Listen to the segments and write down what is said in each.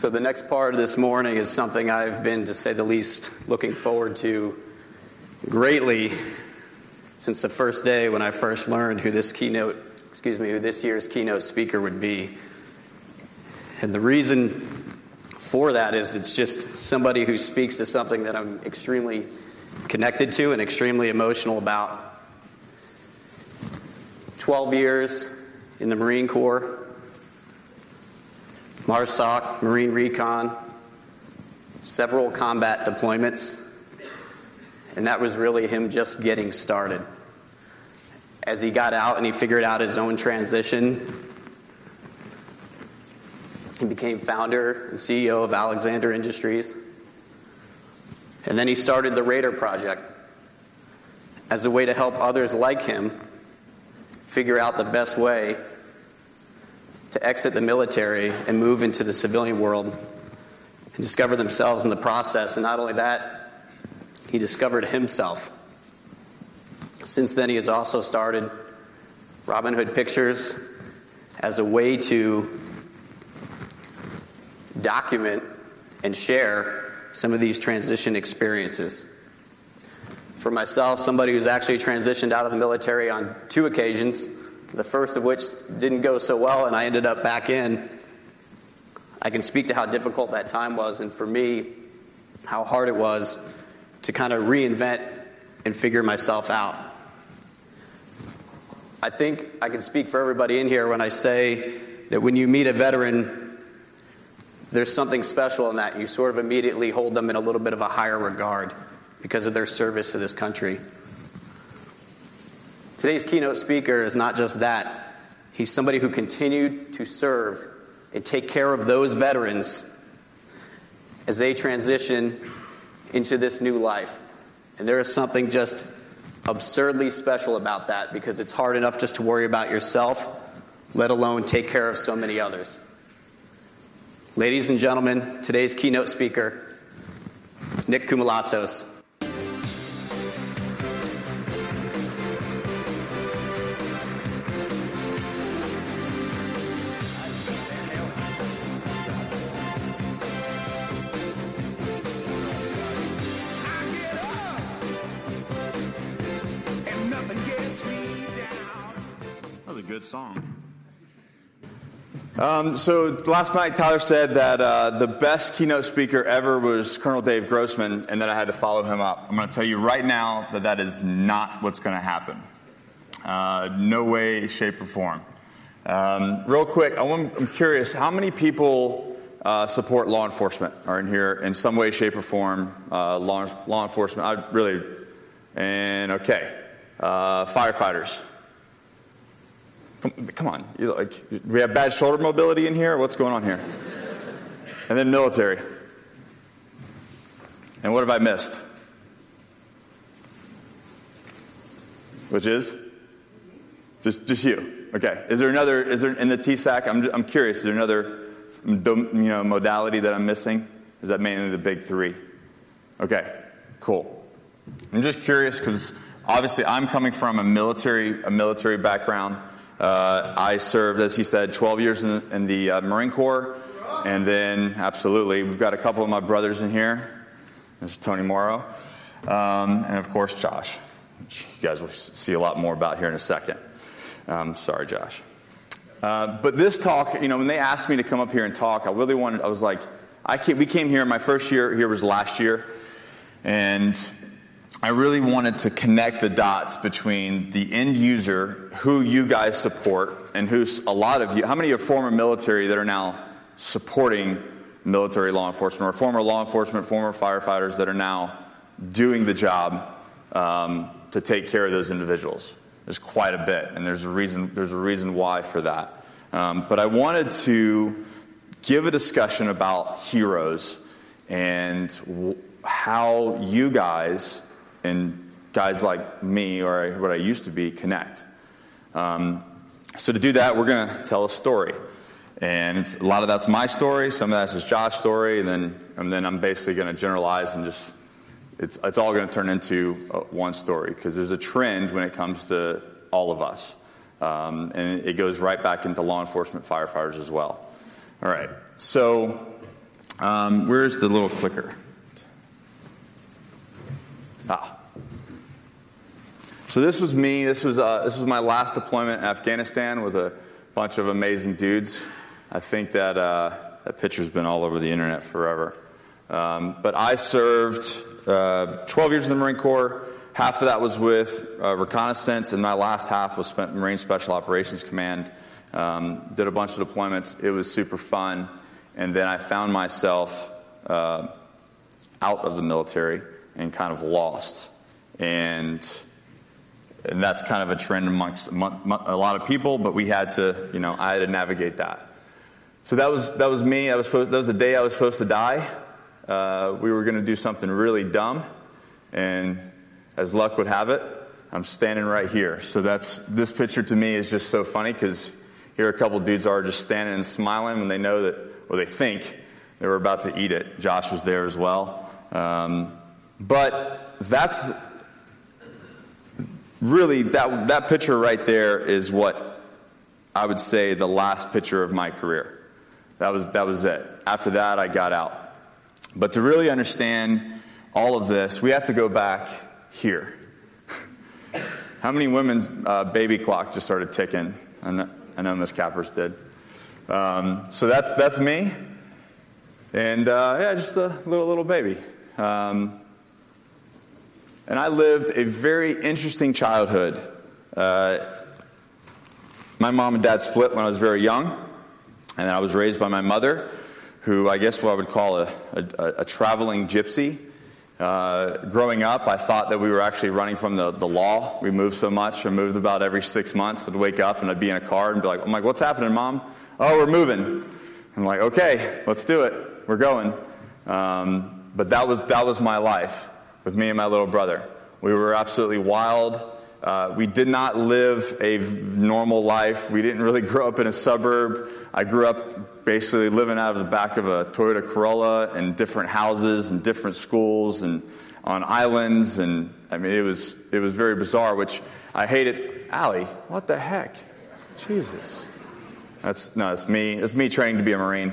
So, the next part of this morning is something I've been, to say the least, looking forward to greatly since the first day when I first learned who this keynote, excuse me, who this year's keynote speaker would be. And the reason for that is it's just somebody who speaks to something that I'm extremely connected to and extremely emotional about. 12 years in the Marine Corps, MARSOC, Marine Recon, several combat deployments, and that was really him just getting started. As he got out and he figured out his own transition, he became founder and CEO of Alexander Industries. And then he started the Raider Project as a way to help others like him figure out the best way to exit the military and move into the civilian world and discover themselves in the process. And not only that, he discovered himself. Since then, he has also started Robin Hood Pictures as a way to document and share some of these transition experiences. For myself, somebody who's actually transitioned out of the military on two occasions, the first of which didn't go so well, and I ended up back in. I can speak to how difficult that time was, and for me, how hard it was to kind of reinvent and figure myself out. I think I can speak for everybody in here when I say that when you meet a veteran, there's something special in that. You sort of immediately hold them in a little bit of a higher regard because of their service to this country. Today's keynote speaker is not just that, he's somebody who continued to serve and take care of those veterans as they transition into this new life. And there is something just absurdly special about that because it's hard enough just to worry about yourself, let alone take care of so many others. Ladies and gentlemen, today's keynote speaker, Nick Koumalatsos. Um, so last night, Tyler said that uh, the best keynote speaker ever was Colonel Dave Grossman, and that I had to follow him up. I'm going to tell you right now that that is not what's going to happen. Uh, no way, shape, or form. Um, real quick, I am curious how many people uh, support law enforcement are in here in some way, shape, or form? Uh, law, law enforcement, I really, and okay, uh, firefighters. Come, come on, you, like, we have bad shoulder mobility in here? What's going on here? and then military. And what have I missed? Which is? Just, just you. Okay. Is there another, is there in the TSAC? I'm, I'm curious, is there another you know, modality that I'm missing? Is that mainly the big three? Okay, cool. I'm just curious because obviously I'm coming from a military, a military background. Uh, I served, as he said, 12 years in, in the uh, Marine Corps. And then, absolutely, we've got a couple of my brothers in here. There's Tony Morrow. Um, and of course, Josh, you guys will see a lot more about here in a second. Um, sorry, Josh. Uh, but this talk, you know, when they asked me to come up here and talk, I really wanted, I was like, I came, we came here, my first year here was last year. And I really wanted to connect the dots between the end user, who you guys support, and who's a lot of you. How many are former military that are now supporting military law enforcement, or former law enforcement, former firefighters that are now doing the job um, to take care of those individuals? There's quite a bit, and there's a reason. There's a reason why for that. Um, but I wanted to give a discussion about heroes and w- how you guys and guys like me, or what I used to be, connect. Um, so to do that, we're going to tell a story. And a lot of that's my story, some of that's Josh's story, and then, and then I'm basically going to generalize and just, it's, it's all going to turn into uh, one story because there's a trend when it comes to all of us. Um, and it goes right back into law enforcement firefighters as well. All right, so Um, where's the little clicker? Ah. So this was me. This was uh, this was my last deployment in Afghanistan with a bunch of amazing dudes. I think that uh, that picture's been all over the internet forever. Um, but I served uh, 12 years in the Marine Corps. Half of that was with uh, reconnaissance, and my last half was spent Marine Special Operations Command. Um, did a bunch of deployments. It was super fun. And then I found myself uh, out of the military and kind of lost. And, and that's kind of a trend amongst a lot of people, but we had to, you know, I had to navigate that. So that was, that was me. I was supposed, that was the day I was supposed to die. Uh, we were going to do something really dumb. And as luck would have it, I'm standing right here. So that's, this picture to me is just so funny because here a couple dudes are just standing and smiling when they know that, or they think they were about to eat it. Josh was there as well. Um, but that's really, that, that picture right there is what I would say the last picture of my career. That was, that was it. After that, I got out. But to really understand all of this, we have to go back here. How many women's uh, baby clock just started ticking? I know, I know Miss Capra's did. Um, so that's, that's me. And uh, yeah, just a little, little baby. Um, and I lived a very interesting childhood. Uh, my mom and dad split when I was very young, and I was raised by my mother, who I guess what I would call a, a, a traveling gypsy. Uh, growing up, I thought that we were actually running from the, the law. We moved so much. We moved about every six months. I'd wake up and I'd be in a car and be like, I'm like, what's happening, mom? Oh, we're moving. I'm like, okay, let's do it. We're going. Um, but that was, that was my life with me and my little brother. We were absolutely wild. Uh, we did not live a normal life. We didn't really grow up in a suburb. I grew up basically living out of the back of a Toyota Corolla in different houses and different schools and on islands. And I mean, it was, it was very bizarre, which I hated. Ali, what the heck? Jesus. That's, no, it's me. It's me training to be a Marine.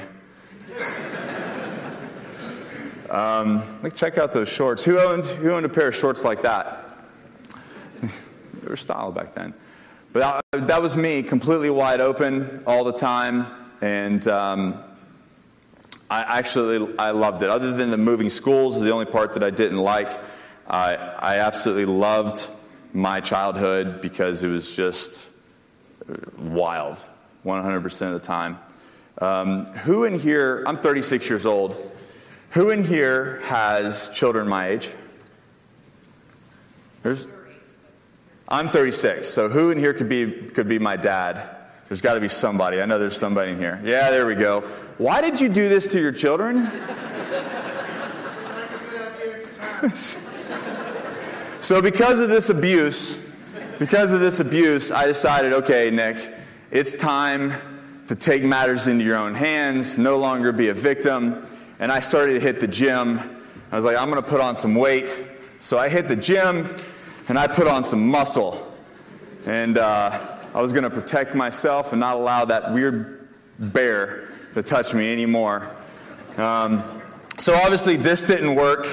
Um, like check out those shorts. Who owned, who owned a pair of shorts like that? they were style back then. But that, that, was me, completely wide open all the time. And um, I actually I loved it. Other than the moving schools, the only part that I didn't like. I, I absolutely loved my childhood because it was just wild, 100% of the time. Um, who in here, I'm 36 years old. Who in here has children my age? There's, I'm 36, so who in here could be, could be my dad? There's got to be somebody. I know there's somebody in here. Yeah, there we go. Why did you do this to your children? so, because of this abuse, because of this abuse, I decided okay, Nick, it's time to take matters into your own hands, no longer be a victim and I started to hit the gym. I was like, I'm going to put on some weight. So I hit the gym and I put on some muscle. And uh, I was going to protect myself and not allow that weird bear to touch me anymore. Um, so obviously this didn't work,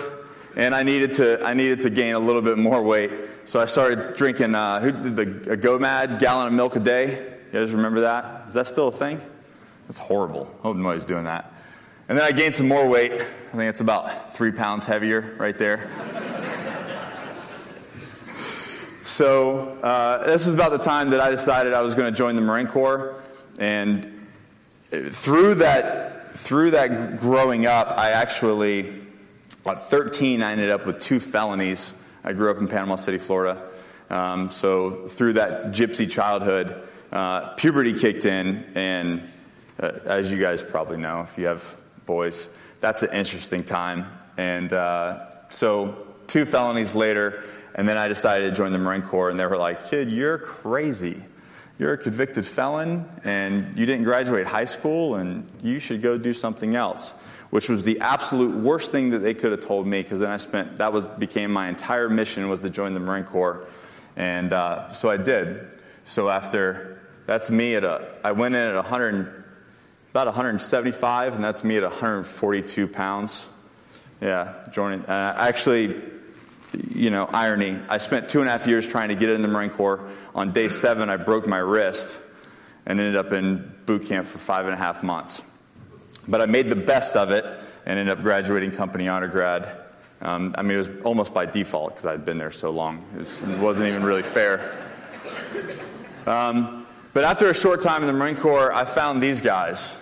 and I needed to I needed to gain a little bit more weight. So I started drinking uh, who did the a GoMad gallon of milk a day. You guys remember that? Is that still a thing? That's horrible. I hope nobody's doing that. And then I gained some more weight. I think it's about three pounds heavier right there. so uh, this was about the time that I decided I was going to join the Marine Corps. And through that, through that growing up, I actually, at 13, I ended up with two felonies. I grew up in Panama City, Florida. Um, so through that gypsy childhood, uh, puberty kicked in, and uh, as you guys probably know, if you have boys. That's an interesting time. And uh, so, two felonies later, and then I decided to join the Marine Corps, and they were like, Kid, you're crazy. You're a convicted felon, and you didn't graduate high school, and you should go do something else. Which was the absolute worst thing that they could have told me, because then I spent, that was, became my entire mission was to join the Marine Corps. And uh, so I did. So after, that's me at a, I went in at 100, about 175, and that's me at 142 pounds. Yeah, joining. Uh, actually, you know, irony. I spent two and a half years trying to get in the Marine Corps. On day seven, I broke my wrist and ended up in boot camp for five and a half months. But I made the best of it and ended up graduating company honor grad. Um, I mean, it was almost by default because I'd been there so long. It, was, it wasn't even really fair. Um, but after a short time in the Marine Corps, I found these guys.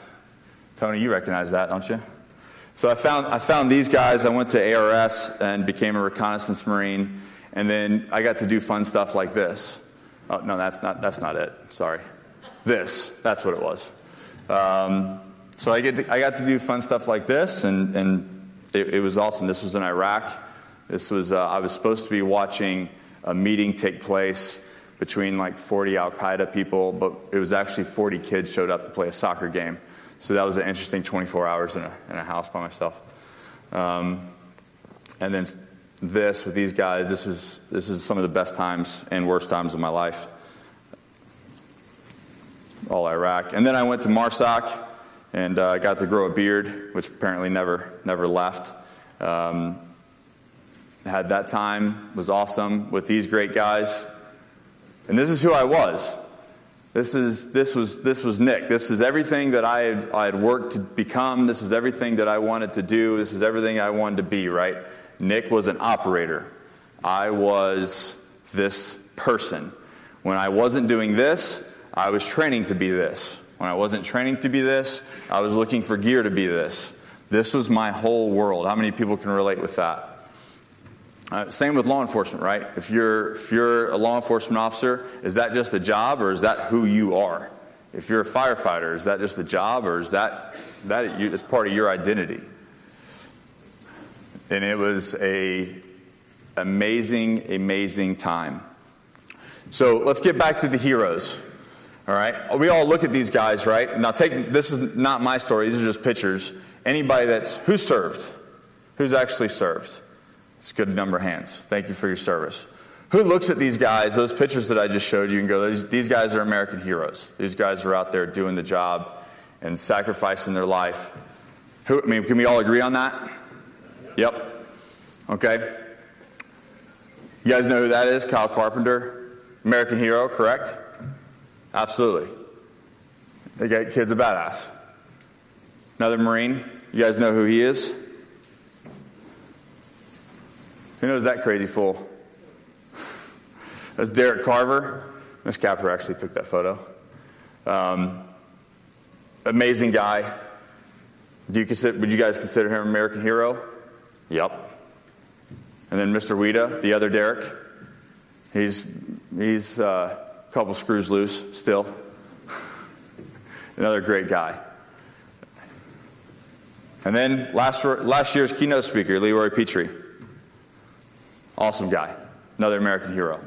Tony, you recognize that, don't you? So I found, I found these guys. I went to ARS and became a reconnaissance Marine. And then I got to do fun stuff like this. Oh, no, that's not, that's not it. Sorry. This. That's what it was. Um, so I, get to, I got to do fun stuff like this, and, and it, it was awesome. This was in Iraq. This was, uh, I was supposed to be watching a meeting take place between like 40 Al Qaeda people, but it was actually 40 kids showed up to play a soccer game. So that was an interesting 24 hours in a, in a house by myself. Um, and then this with these guys, this is, this is some of the best times and worst times of my life. All Iraq. And then I went to MARSOC and uh, got to grow a beard, which apparently never, never left. Um, had that time, was awesome with these great guys. And this is who I was. This, is, this, was, this was Nick. This is everything that I had, I had worked to become. This is everything that I wanted to do. This is everything I wanted to be, right? Nick was an operator. I was this person. When I wasn't doing this, I was training to be this. When I wasn't training to be this, I was looking for gear to be this. This was my whole world. How many people can relate with that? Uh, same with law enforcement, right? If you're, if you're a law enforcement officer, is that just a job or is that who you are? If you're a firefighter, is that just a job or is that, that is part of your identity? And it was a amazing, amazing time. So let's get back to the heroes. All right? We all look at these guys, right? Now take this is not my story, these are just pictures. Anybody that's who served? Who's actually served? It's a good number of hands. Thank you for your service. Who looks at these guys, those pictures that I just showed you, and go, these, these guys are American heroes. These guys are out there doing the job and sacrificing their life. Who, I mean, can we all agree on that? Yep. Okay. You guys know who that is? Kyle Carpenter, American hero, correct? Absolutely. They got kid's a badass. Another Marine. You guys know who he is? Who knows that crazy fool? That's Derek Carver. Miss Capra actually took that photo. Um, amazing guy. Do you consider, would you guys consider him an American hero? Yep. And then Mr. Weida, the other Derek. He's, he's uh, a couple screws loose still. Another great guy. And then last, last year's keynote speaker, Leroy Petry. Awesome guy. Another American hero.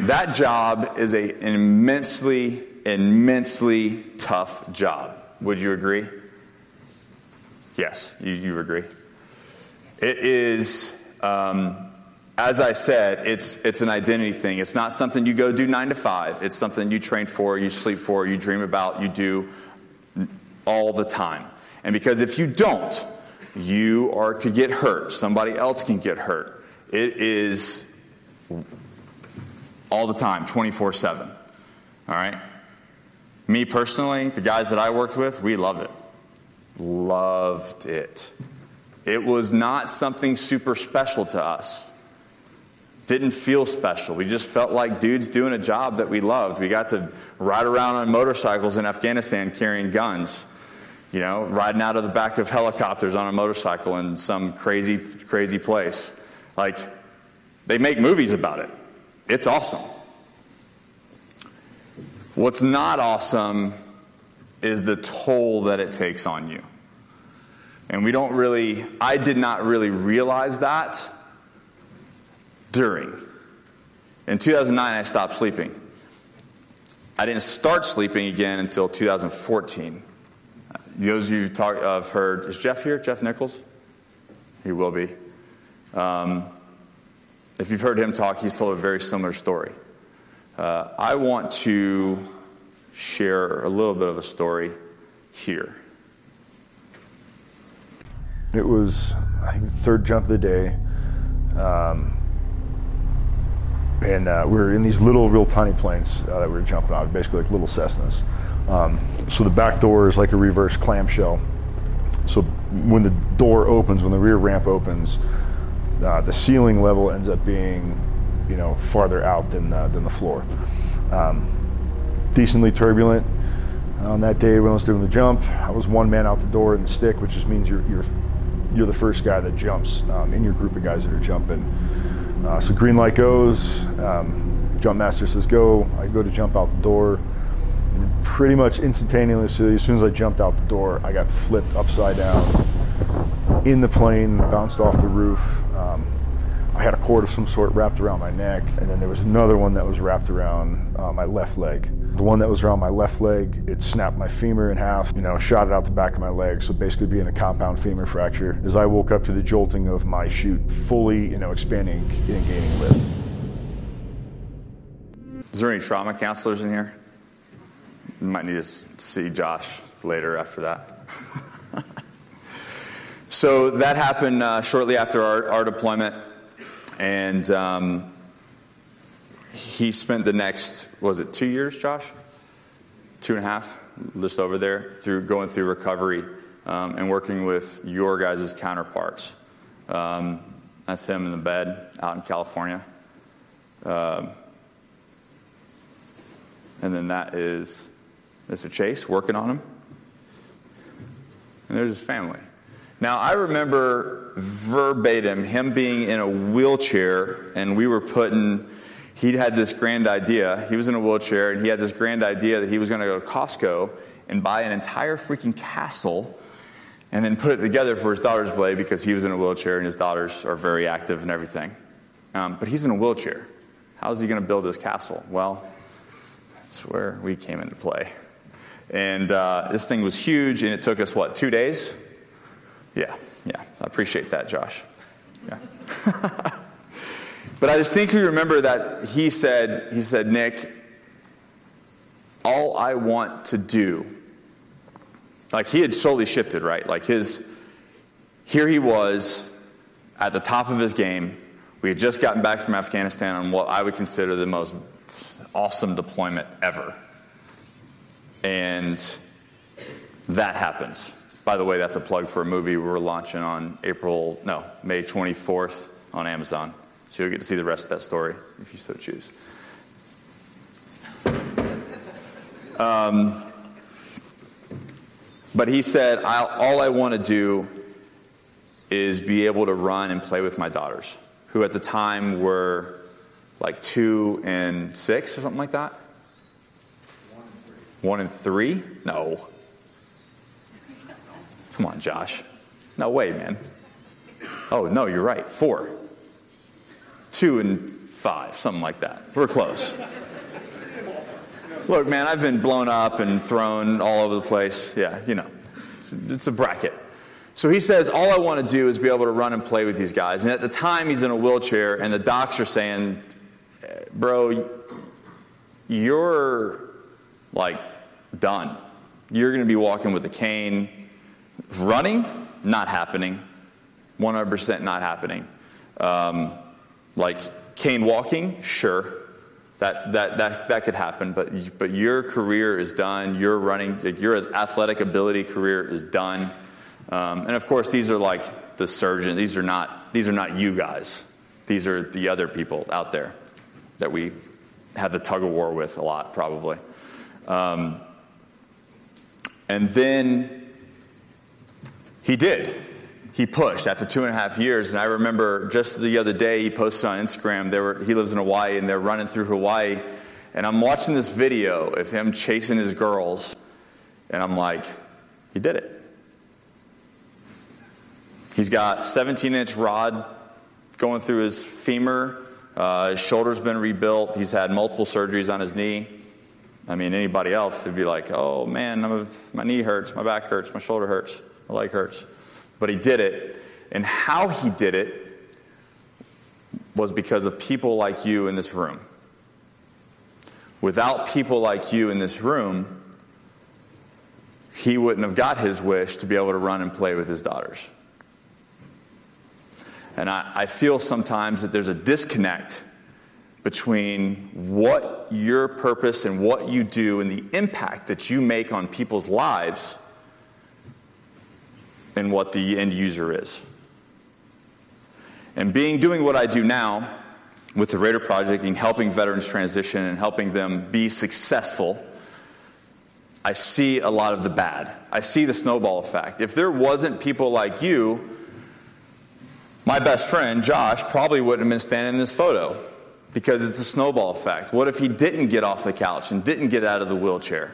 That job is a, an immensely, immensely tough job. Would you agree? Yes, you, you agree. It is, um, as I said, it's, it's an identity thing. It's not something you go do nine to five. It's something you train for, you sleep for, you dream about, you do all the time. And because if you don't, you are could get hurt. Somebody else can get hurt. It is all the time, 24 7. All right? Me personally, the guys that I worked with, we loved it. Loved it. It was not something super special to us. Didn't feel special. We just felt like dudes doing a job that we loved. We got to ride around on motorcycles in Afghanistan carrying guns you know, riding out of the back of helicopters on a motorcycle in some crazy, crazy place. Like, they make movies about it. It's awesome. What's not awesome is the toll that it takes on you. And we don't really, I did not really realize that during. In 2009, I stopped sleeping. I didn't start sleeping again until 2014. Those of you talk, uh, have heard, is Jeff here? Jeff Nichols? He will be. Um, if you've heard him talk, he's told a very similar story. Uh, I want to share a little bit of a story here. It was, I think, third jump of the day. Um, and uh, we were in these little, real tiny planes uh, that we were jumping out, basically like little Cessnas. Um, so the back door is like a reverse clamshell. So when the door opens, when the rear ramp opens, uh, the ceiling level ends up being, you know, farther out than uh, than the floor. Um, decently turbulent. On that day when I was doing the jump, I was one man out the door in the stick, which just means you're you're you're the first guy that jumps um, in your group of guys that are jumping. Uh, so green light goes, um, jump master says go. I go to jump out the door, pretty much instantaneously, as soon as I jumped out the door, I got flipped upside down in the plane, bounced off the roof. Um, I had a cord of some sort wrapped around my neck, and then there was another one that was wrapped around uh, my left leg. The one that was around my left leg, it snapped my femur in half, you know, shot it out the back of my leg, so basically being a compound femur fracture. As I woke up to the jolting of my chute fully, you know, expanding and gaining lift. Is there any trauma counselors in here? Might need to see Josh later after that. so that happened uh, shortly after our, our deployment. And um, he spent the next, was it two years, Josh? Two and a half, just over there, through going through recovery um, and working with your guys' counterparts. Um, that's him in the bed out in California. Um, and then that is Mr. Chase working on him. And there's his family. Now, I remember verbatim him being in a wheelchair, and we were putting, he'd had this grand idea. He was in a wheelchair, and he had this grand idea that he was going to go to Costco and buy an entire freaking castle and then put it together for his daughter's play because he was in a wheelchair and his daughters are very active and everything. Um, but he's in a wheelchair. How's he going to build this castle? Well, that's where we came into play. And uh, this thing was huge, and it took us, what, two days? Yeah, yeah. I appreciate that, Josh. Yeah. but I just think distinctly remember that he said, he said, Nick, all I want to do, like he had solely shifted, right? Like his, here he was at the top of his game. We had just gotten back from Afghanistan on what I would consider the most awesome deployment ever. And that happens. By the way, that's a plug for a movie we're launching on April, no, May 24th on Amazon. So you'll get to see the rest of that story if you so choose. Um, but he said, All I want to do is be able to run and play with my daughters, who at the time were like two and six or something like that. One and three? No. Come on, Josh. No way, man. Oh, no, you're right. Four. Two and five, something like that. We're close. Look, man, I've been blown up and thrown all over the place. Yeah, you know, it's, it's a bracket. So he says, All I want to do is be able to run and play with these guys. And at the time, he's in a wheelchair, and the docs are saying, Bro, you're like done. You're going to be walking with a cane Running, not happening. 100% not happening. Um, like cane walking, sure. That, that, that, that could happen, but, but your career is done. Your running, your athletic ability career is done. Um, and of course, these are like the surgeon. These are not, these are not you guys. These are the other people out there that we have the tug of war with a lot, probably. Um, and then he did. He pushed after two and a half years. And I remember just the other day, he posted on Instagram. They were, he lives in Hawaii, and they're running through Hawaii. And I'm watching this video of him chasing his girls. And I'm like, he did it. He's got 17 inch rod going through his femur. Uh, his shoulder's been rebuilt. He's had multiple surgeries on his knee. I mean, anybody else would be like, oh man, a, my knee hurts, my back hurts, my shoulder hurts. My leg hurts. But he did it. And how he did it was because of people like you in this room. Without people like you in this room, he wouldn't have got his wish to be able to run and play with his daughters. And I, I feel sometimes that there's a disconnect between what your purpose and what you do and the impact that you make on people's lives and what the end user is. And being doing what I do now with the Raider Project and helping veterans transition and helping them be successful, I see a lot of the bad. I see the snowball effect. If there wasn't people like you, my best friend, Josh, probably wouldn't have been standing in this photo because it's a snowball effect. What if he didn't get off the couch and didn't get out of the wheelchair?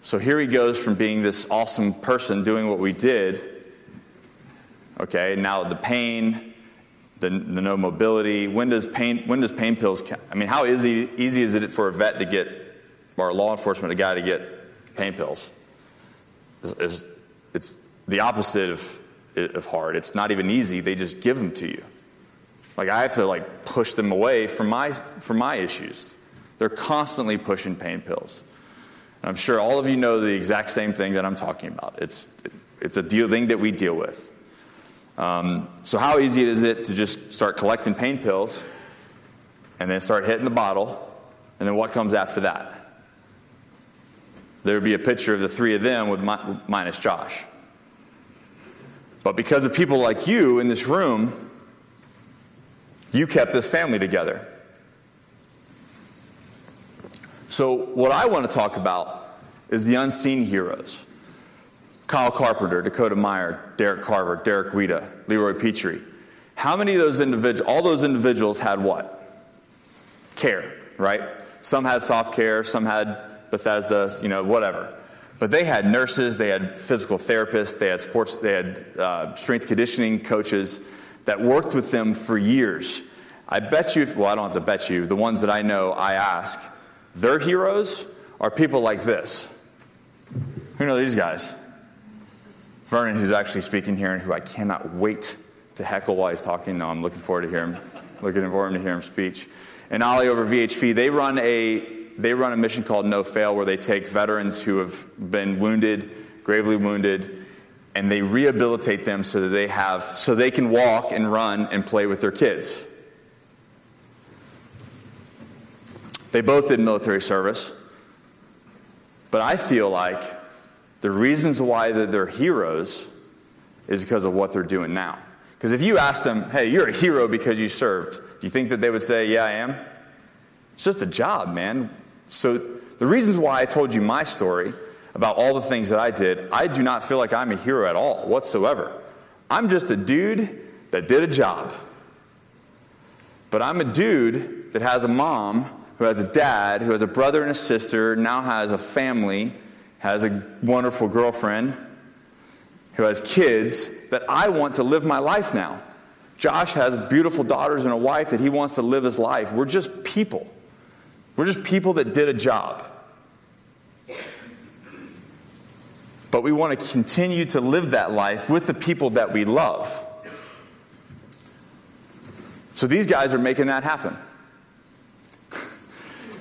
So here he goes from being this awesome person doing what we did. Okay, now the pain, the, the no mobility. When does pain? When does pain pills? I mean, how easy easy is it for a vet to get, or a law enforcement, a guy to get pain pills? It's, it's, it's the opposite of, of hard. It's not even easy. They just give them to you. Like I have to like push them away from my from my issues. They're constantly pushing pain pills. And I'm sure all of you know the exact same thing that I'm talking about. It's it's a deal thing that we deal with. Um, so how easy is it to just start collecting pain pills and then start hitting the bottle, and then what comes after that? There would be a picture of the three of them with mi- minus Josh. But because of people like you in this room, you kept this family together. So, what I want to talk about is the unseen heroes Kyle Carpenter, Dakota Meyer, Derek Carver, Derek Weida, Leroy Petry. How many of those individuals, all those individuals had what? Care, right? Some had soft care, some had Bethesda, you know, whatever. But they had nurses, they had physical therapists, they had sports, they had uh, strength conditioning coaches that worked with them for years. I bet you, well, I don't have to bet you, the ones that I know, I ask, their heroes are people like this. Who know these guys? Vernon, who's actually speaking here and who I cannot wait to heckle while he's talking. No, I'm looking forward to hear him, looking forward to hear him speech. And Ollie over VHV, they run a they run a mission called No Fail, where they take veterans who have been wounded, gravely wounded, and they rehabilitate them so that they have so they can walk and run and play with their kids. They both did military service. But I feel like the reasons why they're heroes is because of what they're doing now. Because if you ask them, hey, you're a hero because you served, do you think that they would say, yeah, I am? It's just a job, man. So the reasons why I told you my story about all the things that I did, I do not feel like I'm a hero at all whatsoever. I'm just a dude that did a job. But I'm a dude that has a mom, who has a dad, who has a brother and a sister, now has a family, has a wonderful girlfriend, who has kids, that I want to live my life now. Josh has beautiful daughters and a wife that he wants to live his life. We're just people. We're just people that did a job. But we want to continue to live that life with the people that we love. So these guys are making that happen.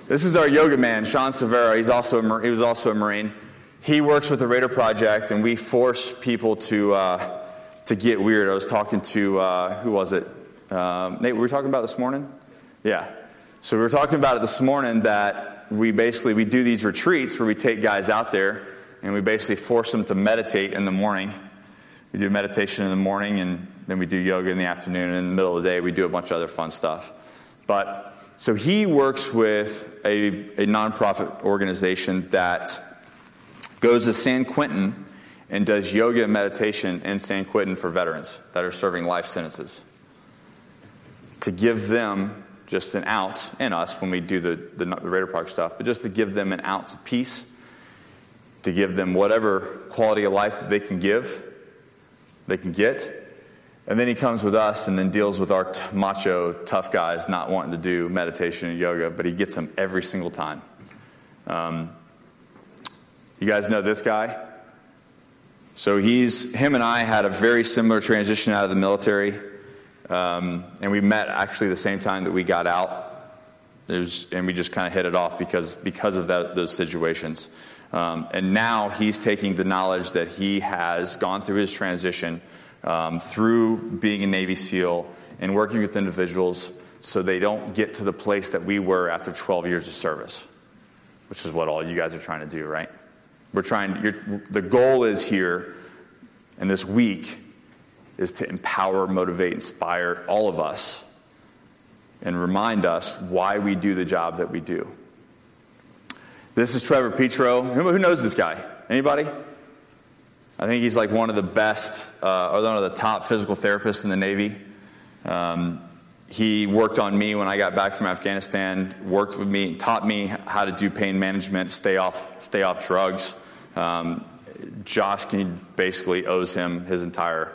This is our yoga man, Sean Severo. He's also a, he was also a Marine. He works with the Raider Project, and we force people to, uh, to get weird. I was talking to, uh, who was it? Um, Nate, were we talking about this morning? Yeah. So we were talking about it this morning that we basically, we do these retreats where we take guys out there and we basically force them to meditate in the morning. We do meditation in the morning, and then we do yoga in the afternoon. And in the middle of the day, we do a bunch of other fun stuff. But so he works with a, a nonprofit organization that goes to San Quentin and does yoga and meditation in San Quentin for veterans that are serving life sentences. To give them just an ounce, and us when we do the, the, the Raider Park stuff, but just to give them an ounce of peace to give them whatever quality of life that they can give, they can get. And then he comes with us and then deals with our t- macho, tough guys not wanting to do meditation and yoga, but he gets them every single time. Um, you guys know this guy? So he's him and I had a very similar transition out of the military, um, and we met actually the same time that we got out. Was, and we just kind of hit it off because, because of that, those situations. Um, and now he's taking the knowledge that he has gone through his transition um, through being a Navy SEAL and working with individuals so they don't get to the place that we were after 12 years of service, which is what all you guys are trying to do, right? We're trying, the goal is here, and this week is to empower, motivate, inspire all of us and remind us why we do the job that we do. This is Trevor Petro. Who knows this guy? Anybody? I think he's like one of the best, uh, or one of the top physical therapists in the Navy. Um, he worked on me when I got back from Afghanistan, worked with me, taught me how to do pain management, stay off, stay off drugs. Um, Josh basically owes him his entire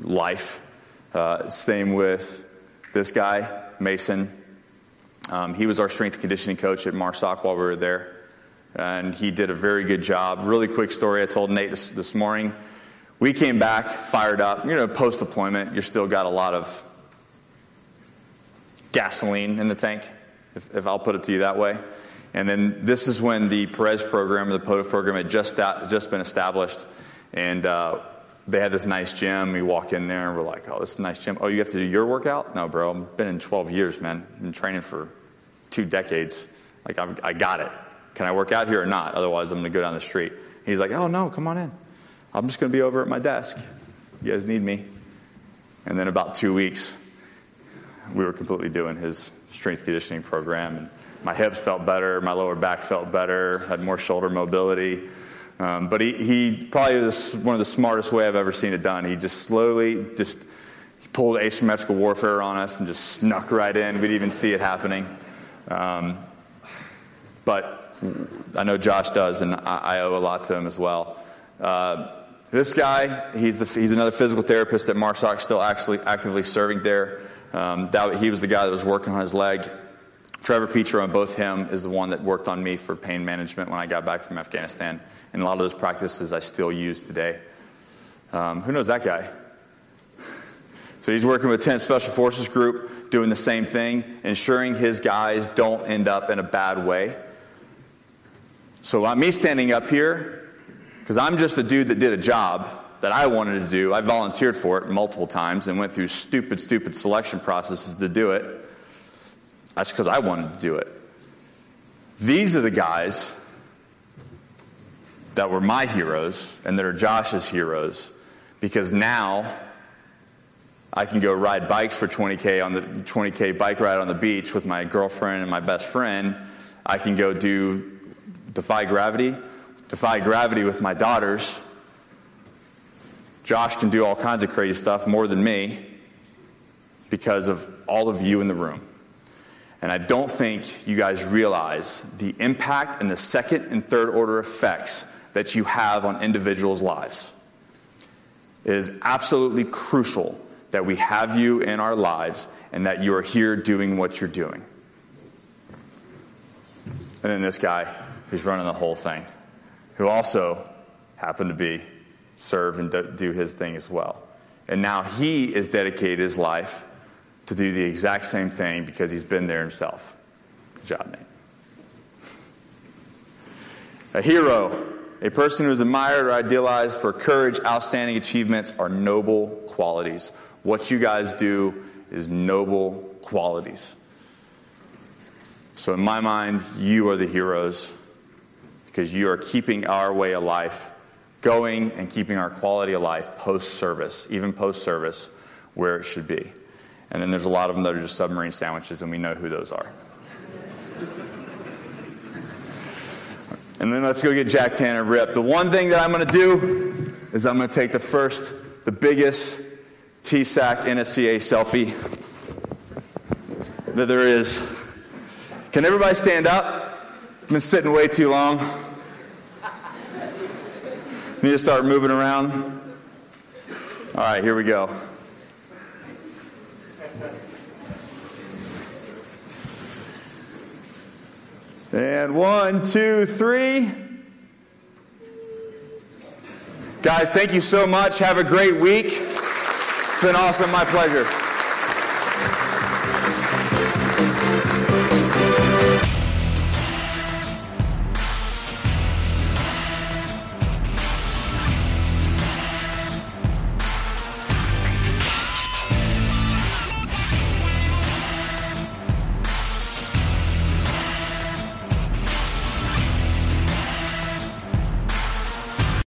life. Uh, same with this guy, Mason. Um, he was our strength conditioning coach at MARSOC while we were there. And he did a very good job. Really quick story I told Nate this, this morning. We came back fired up. You know, post deployment, you're still got a lot of gasoline in the tank, if, if, I'll put it to you that way. And then this is when the Perez program, the POTFF program, had just, just been established. And uh, they had this nice gym. We walk in there and we're like, oh, this is a nice gym. Oh, you have to do your workout? No, bro. I've been in 12 years, man. I've been training for two decades. Like, I've, I got it. Can I work out here or not? Otherwise, I'm going to go down the street. He's like, oh, no, come on in. I'm just going to be over at my desk. You guys need me. And then about two weeks, we were completely doing his strength conditioning program. And my hips felt better, my lower back felt better, had more shoulder mobility. Um, but he, he probably is one of the smartest way I've ever seen it done. He just slowly just pulled asymmetrical warfare on us and just snuck right in. We didn't even see it happening. Um, but I know Josh does, and I, I, owe a lot to him as well. Uh, this guy, he's, the, he's another physical therapist that MARSOC, still actually actively serving there. Um, that, he was the guy that was working on his leg. Trevor Petro and both him is the one that worked on me for pain management when I got back from Afghanistan. And a lot of those practices I still use today. Um, who knows that guy? so he's working with 10 Special Forces Group, doing the same thing, ensuring his guys don't end up in a bad way. So uh, me standing up here, because I'm just a dude that did a job that I wanted to do. I volunteered for it multiple times and went through stupid, stupid selection processes to do it. That's because I wanted to do it. These are the guys that were my heroes and that are Josh's heroes because now I can go ride bikes for 20k on the 20k bike ride on the beach with my girlfriend and my best friend. I can go do defy gravity, defy gravity with my daughters. Josh can do all kinds of crazy stuff more than me because of all of you in the room. And I don't think you guys realize the impact and the second and third order effects that you have on individuals' lives. It is absolutely crucial that we have you in our lives and that you are here doing what you're doing. And then this guy who's running the whole thing, who also happened to be serve and do his thing as well. And now he is dedicated his life to do the exact same thing because he's been there himself. Good job, Nate. A hero a person who is admired or idealized for courage, outstanding achievements are noble qualities. What you guys do is noble qualities. So, in my mind, you are the heroes because you are keeping our way of life going and keeping our quality of life post service, even post service, where it should be. And then there's a lot of them that are just submarine sandwiches, and we know who those are. And then let's go get Jack Tanner ripped. The one thing that I'm going to do is I'm going to take the first, the biggest TSAC NSCA selfie that there is. Can everybody stand up? I've been sitting way too long. Need to start moving around. All right, here we go. And one, two, three. Guys, thank you so much. Have a great week. It's been awesome. My pleasure.